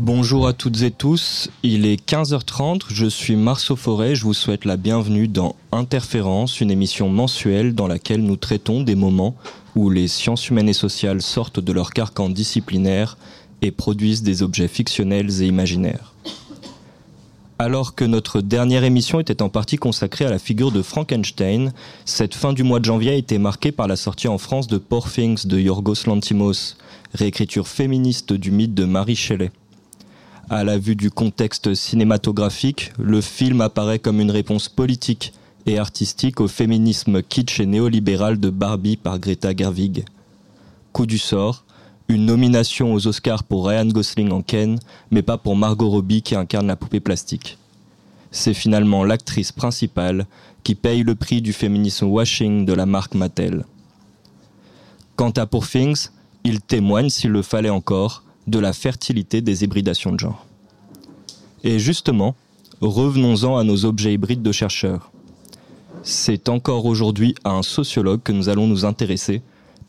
Bonjour à toutes et tous, il est 15h30, je suis Marceau Forêt, je vous souhaite la bienvenue dans Interférence, une émission mensuelle dans laquelle nous traitons des moments où les sciences humaines et sociales sortent de leur carcan disciplinaire et produisent des objets fictionnels et imaginaires. Alors que notre dernière émission était en partie consacrée à la figure de Frankenstein, cette fin du mois de janvier a été marquée par la sortie en France de Poor de Yorgos Lantimos, réécriture féministe du mythe de Marie Shelley. À la vue du contexte cinématographique, le film apparaît comme une réponse politique et artistique au féminisme kitsch et néolibéral de Barbie par Greta Gerwig. Coup du sort, une nomination aux Oscars pour Ryan Gosling en Ken, mais pas pour Margot Robbie qui incarne la poupée plastique. C'est finalement l'actrice principale qui paye le prix du féminisme washing de la marque Mattel. Quant à Poor Things, il témoigne, s'il le fallait encore, de la fertilité des hybridations de genre. Et justement, revenons-en à nos objets hybrides de chercheurs. C'est encore aujourd'hui à un sociologue que nous allons nous intéresser,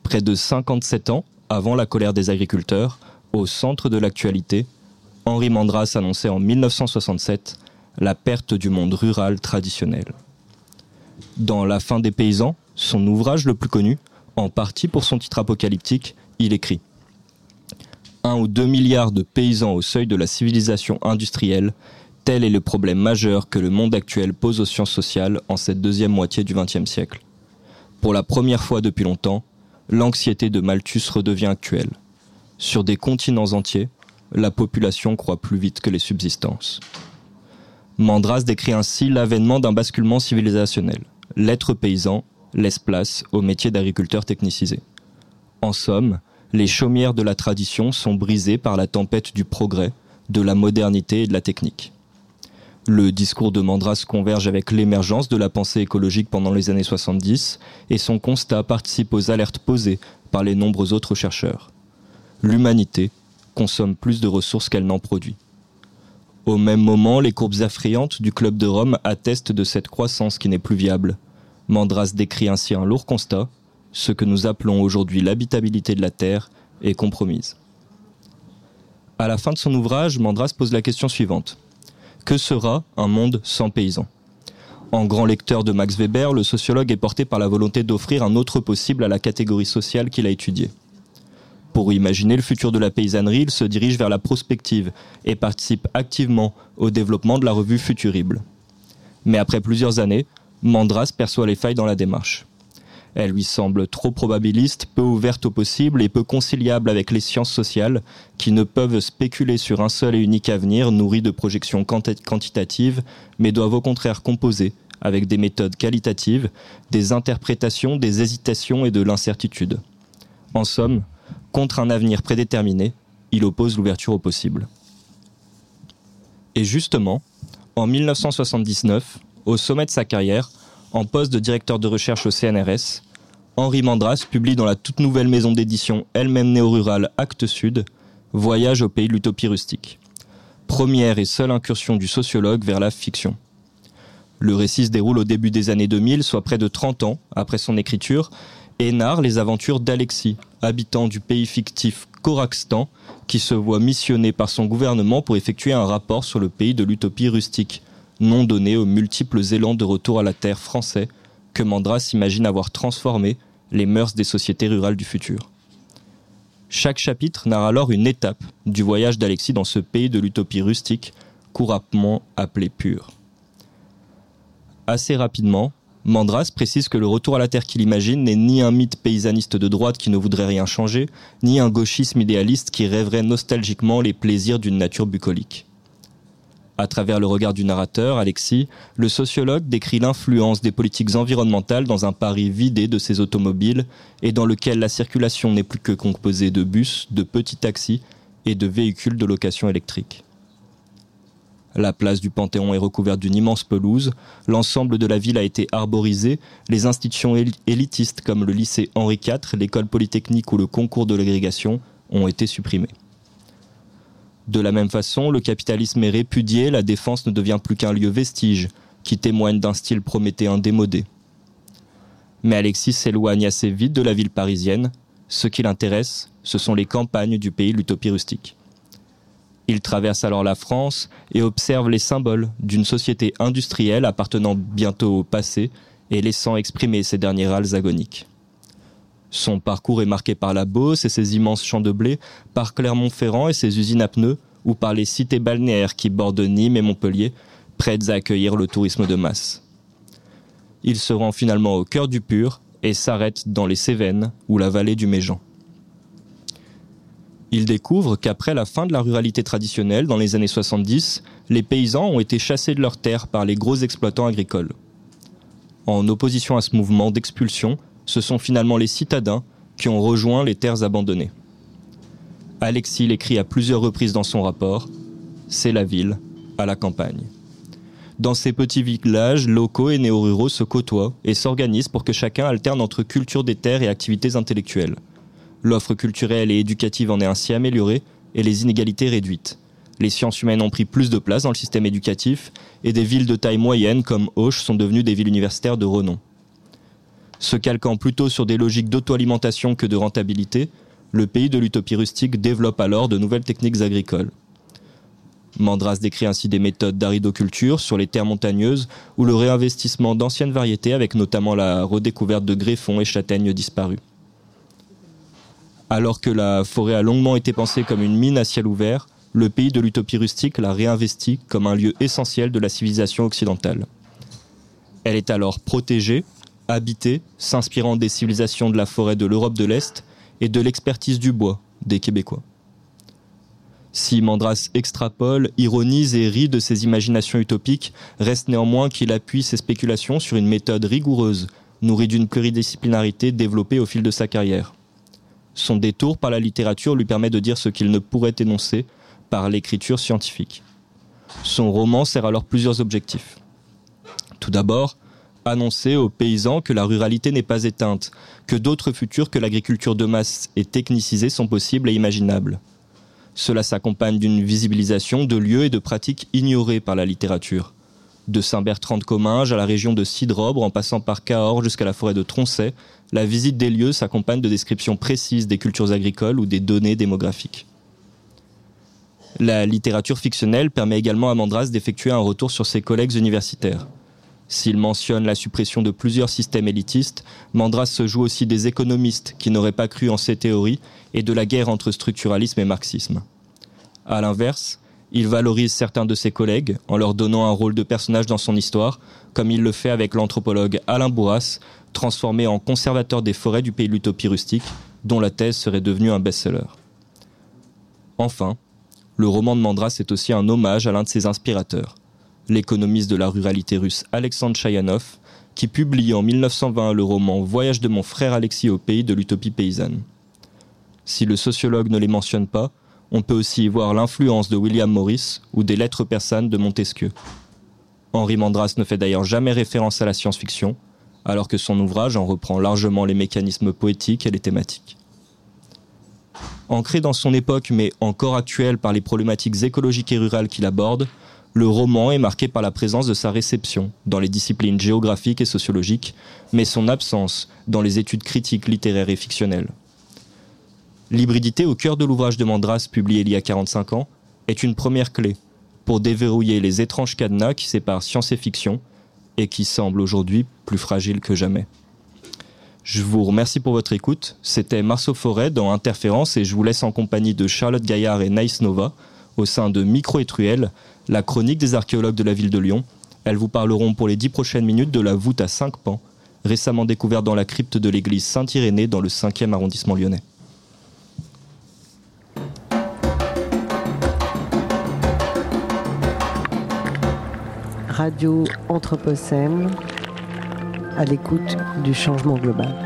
près de 57 ans avant la colère des agriculteurs, au centre de l'actualité, Henri Mandras annonçait en 1967 la perte du monde rural traditionnel. Dans La fin des paysans, son ouvrage le plus connu, en partie pour son titre apocalyptique, il écrit Un ou deux milliards de paysans au seuil de la civilisation industrielle, tel est le problème majeur que le monde actuel pose aux sciences sociales en cette deuxième moitié du XXe siècle. Pour la première fois depuis longtemps, l'anxiété de Malthus redevient actuelle. Sur des continents entiers, la population croît plus vite que les subsistances. Mandras décrit ainsi l'avènement d'un basculement civilisationnel. L'être paysan laisse place au métier d'agriculteur technicisé. En somme, les chaumières de la tradition sont brisées par la tempête du progrès, de la modernité et de la technique. Le discours de Mandras converge avec l'émergence de la pensée écologique pendant les années 70 et son constat participe aux alertes posées par les nombreux autres chercheurs. L'humanité consomme plus de ressources qu'elle n'en produit. Au même moment, les courbes affrayantes du Club de Rome attestent de cette croissance qui n'est plus viable. Mandras décrit ainsi un lourd constat, ce que nous appelons aujourd'hui l'habitabilité de la Terre est compromise. À la fin de son ouvrage, Mandras pose la question suivante. Que sera un monde sans paysans? En grand lecteur de Max Weber, le sociologue est porté par la volonté d'offrir un autre possible à la catégorie sociale qu'il a étudiée. Pour imaginer le futur de la paysannerie, il se dirige vers la prospective et participe activement au développement de la revue Futurible. Mais après plusieurs années, Mandras perçoit les failles dans la démarche. Elle lui semble trop probabiliste, peu ouverte au possible et peu conciliable avec les sciences sociales qui ne peuvent spéculer sur un seul et unique avenir nourri de projections quantitatives, mais doivent au contraire composer avec des méthodes qualitatives, des interprétations, des hésitations et de l'incertitude. En somme, contre un avenir prédéterminé, il oppose l'ouverture au possible. Et justement, en 1979, au sommet de sa carrière, en poste de directeur de recherche au CNRS, Henri Mandras publie dans la toute nouvelle maison d'édition, elle-même néo-rurale Sud, Voyage au pays de l'utopie rustique. Première et seule incursion du sociologue vers la fiction. Le récit se déroule au début des années 2000, soit près de 30 ans après son écriture, et narre les aventures d'Alexis, habitant du pays fictif Korakstan, qui se voit missionné par son gouvernement pour effectuer un rapport sur le pays de l'utopie rustique, nom donné aux multiples élans de retour à la terre français que Mandras imagine avoir transformé les mœurs des sociétés rurales du futur. Chaque chapitre narre alors une étape du voyage d'Alexis dans ce pays de l'utopie rustique, couramment appelé pur. Assez rapidement, Mandras précise que le retour à la terre qu'il imagine n'est ni un mythe paysaniste de droite qui ne voudrait rien changer, ni un gauchisme idéaliste qui rêverait nostalgiquement les plaisirs d'une nature bucolique. À travers le regard du narrateur, Alexis, le sociologue décrit l'influence des politiques environnementales dans un Paris vidé de ses automobiles et dans lequel la circulation n'est plus que composée de bus, de petits taxis et de véhicules de location électrique. La place du Panthéon est recouverte d'une immense pelouse, l'ensemble de la ville a été arborisé, les institutions élitistes comme le lycée Henri IV, l'école polytechnique ou le concours de l'agrégation ont été supprimés. De la même façon, le capitalisme est répudié, la défense ne devient plus qu'un lieu vestige, qui témoigne d'un style prométhéen démodé. Mais Alexis s'éloigne assez vite de la ville parisienne. Ce qui l'intéresse, ce sont les campagnes du pays l'utopie rustique. Il traverse alors la France et observe les symboles d'une société industrielle appartenant bientôt au passé et laissant exprimer ses derniers râles agoniques. Son parcours est marqué par la Beauce et ses immenses champs de blé, par Clermont-Ferrand et ses usines à pneus, ou par les cités balnéaires qui bordent Nîmes et Montpellier, prêtes à accueillir le tourisme de masse. Il se rend finalement au cœur du Pur et s'arrête dans les Cévennes ou la vallée du Méjean. Il découvre qu'après la fin de la ruralité traditionnelle dans les années 70, les paysans ont été chassés de leurs terres par les gros exploitants agricoles. En opposition à ce mouvement d'expulsion, ce sont finalement les citadins qui ont rejoint les terres abandonnées. Alexis l'écrit à plusieurs reprises dans son rapport, c'est la ville à la campagne. Dans ces petits villages, locaux et néo-ruraux se côtoient et s'organisent pour que chacun alterne entre culture des terres et activités intellectuelles. L'offre culturelle et éducative en est ainsi améliorée et les inégalités réduites. Les sciences humaines ont pris plus de place dans le système éducatif et des villes de taille moyenne comme Auch sont devenues des villes universitaires de renom. Se calquant plutôt sur des logiques d'auto-alimentation que de rentabilité, le pays de l'utopie rustique développe alors de nouvelles techniques agricoles. Mandras décrit ainsi des méthodes d'aridoculture sur les terres montagneuses ou le réinvestissement d'anciennes variétés avec notamment la redécouverte de greffons et châtaignes disparus. Alors que la forêt a longuement été pensée comme une mine à ciel ouvert, le pays de l'utopie rustique l'a réinvestie comme un lieu essentiel de la civilisation occidentale. Elle est alors protégée, habitée, s'inspirant des civilisations de la forêt de l'Europe de l'Est et de l'expertise du bois des Québécois. Si Mandras extrapole, ironise et rit de ses imaginations utopiques, reste néanmoins qu'il appuie ses spéculations sur une méthode rigoureuse, nourrie d'une pluridisciplinarité développée au fil de sa carrière. Son détour par la littérature lui permet de dire ce qu'il ne pourrait énoncer par l'écriture scientifique. Son roman sert alors plusieurs objectifs. Tout d'abord, annoncer aux paysans que la ruralité n'est pas éteinte, que d'autres futurs que l'agriculture de masse et technicisée sont possibles et imaginables. Cela s'accompagne d'une visibilisation de lieux et de pratiques ignorés par la littérature. De Saint-Bertrand de Comminges à la région de Cidrobre, en passant par Cahors jusqu'à la forêt de Troncet, la visite des lieux s'accompagne de descriptions précises des cultures agricoles ou des données démographiques. La littérature fictionnelle permet également à Mandras d'effectuer un retour sur ses collègues universitaires. S'il mentionne la suppression de plusieurs systèmes élitistes, Mandras se joue aussi des économistes qui n'auraient pas cru en ces théories et de la guerre entre structuralisme et marxisme. À l'inverse, il valorise certains de ses collègues en leur donnant un rôle de personnage dans son histoire, comme il le fait avec l'anthropologue Alain Bourras, transformé en conservateur des forêts du pays de l'utopie rustique, dont la thèse serait devenue un best-seller. Enfin, le roman de Mandras est aussi un hommage à l'un de ses inspirateurs, l'économiste de la ruralité russe Alexandre Chayanov, qui publie en 1920 le roman Voyage de mon frère Alexis au pays de l'utopie paysanne. Si le sociologue ne les mentionne pas, on peut aussi y voir l'influence de William Morris ou des lettres persanes de Montesquieu. Henri Mandras ne fait d'ailleurs jamais référence à la science-fiction, alors que son ouvrage en reprend largement les mécanismes poétiques et les thématiques. Ancré dans son époque mais encore actuel par les problématiques écologiques et rurales qu'il aborde, le roman est marqué par la présence de sa réception dans les disciplines géographiques et sociologiques, mais son absence dans les études critiques littéraires et fictionnelles. L'hybridité au cœur de l'ouvrage de Mandras, publié il y a 45 ans, est une première clé pour déverrouiller les étranges cadenas qui séparent science et fiction et qui semblent aujourd'hui plus fragiles que jamais. Je vous remercie pour votre écoute. C'était Marceau Forêt dans Interférence et je vous laisse en compagnie de Charlotte Gaillard et Naïs Nova au sein de Micro la chronique des archéologues de la ville de Lyon. Elles vous parleront pour les dix prochaines minutes de la voûte à cinq pans, récemment découverte dans la crypte de l'église Saint-Irénée dans le 5e arrondissement lyonnais. Radio Anthropocène à l'écoute du changement global.